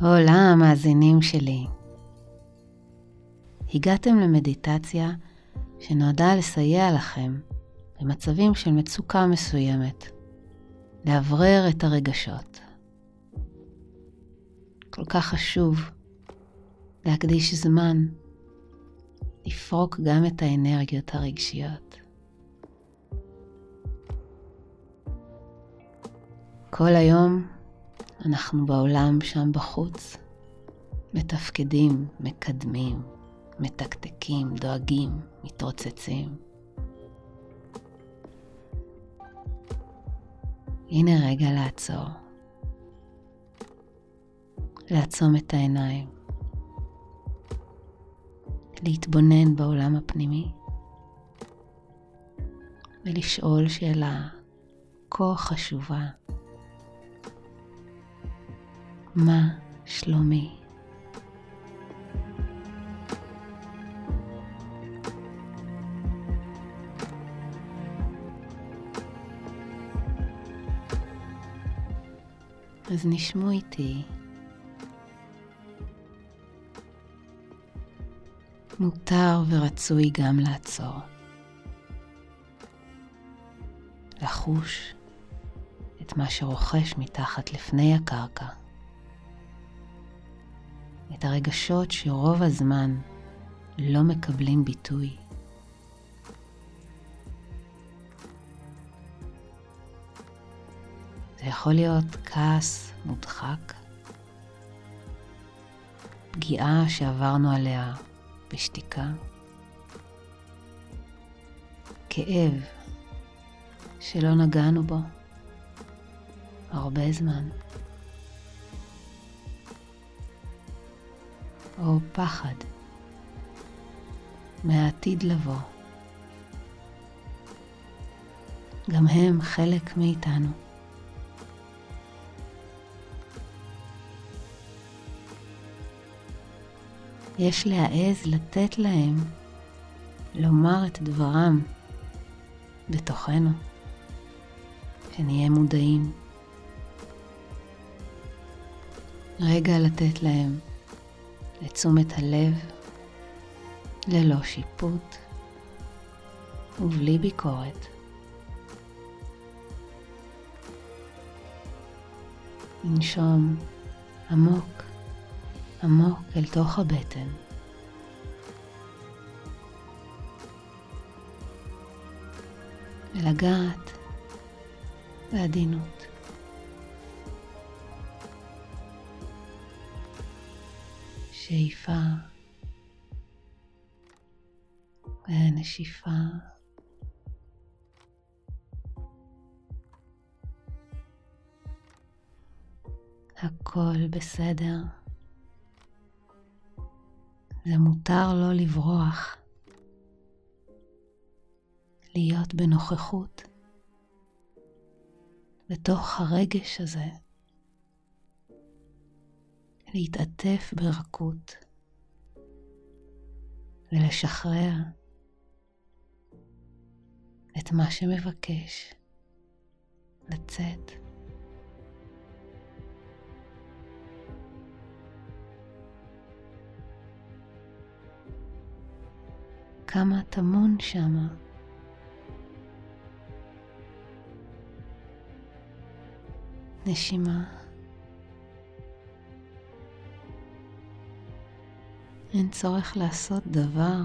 הולה המאזינים שלי. הגעתם למדיטציה שנועדה לסייע לכם במצבים של מצוקה מסוימת, לאוורר את הרגשות. כל כך חשוב להקדיש זמן לפרוק גם את האנרגיות הרגשיות. כל היום אנחנו בעולם שם בחוץ, מתפקדים, מקדמים, מתקתקים, דואגים, מתרוצצים. הנה רגע לעצור. לעצום את העיניים. להתבונן בעולם הפנימי ולשאול שאלה כה חשובה. מה שלומי? אז נשמו איתי. מותר ורצוי גם לעצור. לחוש את מה שרוכש מתחת לפני הקרקע. את הרגשות שרוב הזמן לא מקבלים ביטוי. זה יכול להיות כעס מודחק, פגיעה שעברנו עליה בשתיקה, כאב שלא נגענו בו הרבה זמן. או פחד מהעתיד לבוא. גם הם חלק מאיתנו. יש להעז לתת להם לומר את דברם בתוכנו, שנהיה מודעים. רגע לתת להם לתשומת הלב, ללא שיפוט ובלי ביקורת. לנשום עמוק, עמוק אל תוך הבטן. ולגעת בעדינות. שאיפה ונשיפה. הכל בסדר. זה מותר לא לברוח, להיות בנוכחות, בתוך הרגש הזה. להתעטף ברכות ולשחרר את מה שמבקש לצאת. כמה טמון שמה. נשימה. אין צורך לעשות דבר,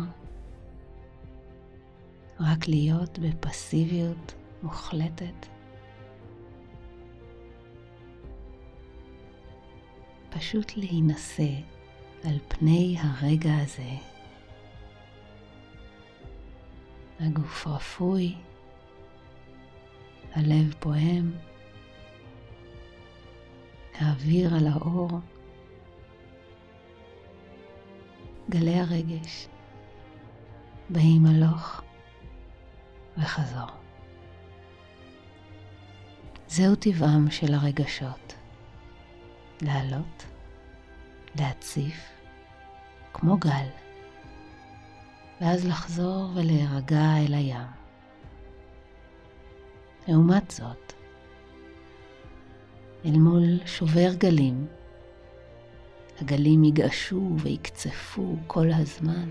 רק להיות בפסיביות מוחלטת. פשוט להינשא על פני הרגע הזה. הגוף רפוי, הלב פועם, האוויר על האור. גלי הרגש באים הלוך וחזור. זהו טבעם של הרגשות, לעלות, להציף, כמו גל, ואז לחזור ולהירגע אל הים. לעומת זאת, אל מול שובר גלים, הגלים יגעשו ויקצפו כל הזמן.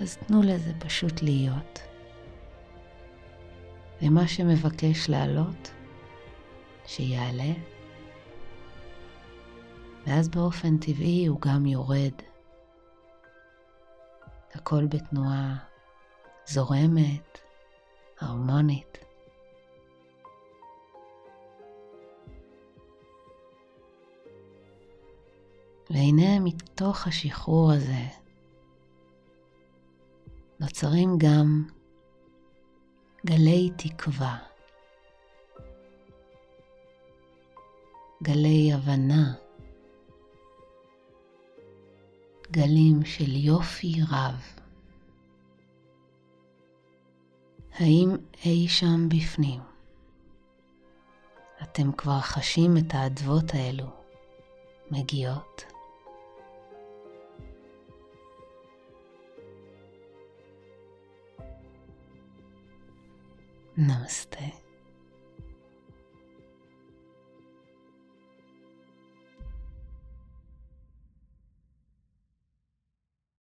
אז תנו לזה פשוט להיות. ומה שמבקש לעלות, שיעלה, ואז באופן טבעי הוא גם יורד. הכל בתנועה זורמת, הרמונית. והנה מתוך השחרור הזה נוצרים גם גלי תקווה, גלי הבנה, גלים של יופי רב. האם אי שם בפנים אתם כבר חשים את האדוות האלו מגיעות? Namaste.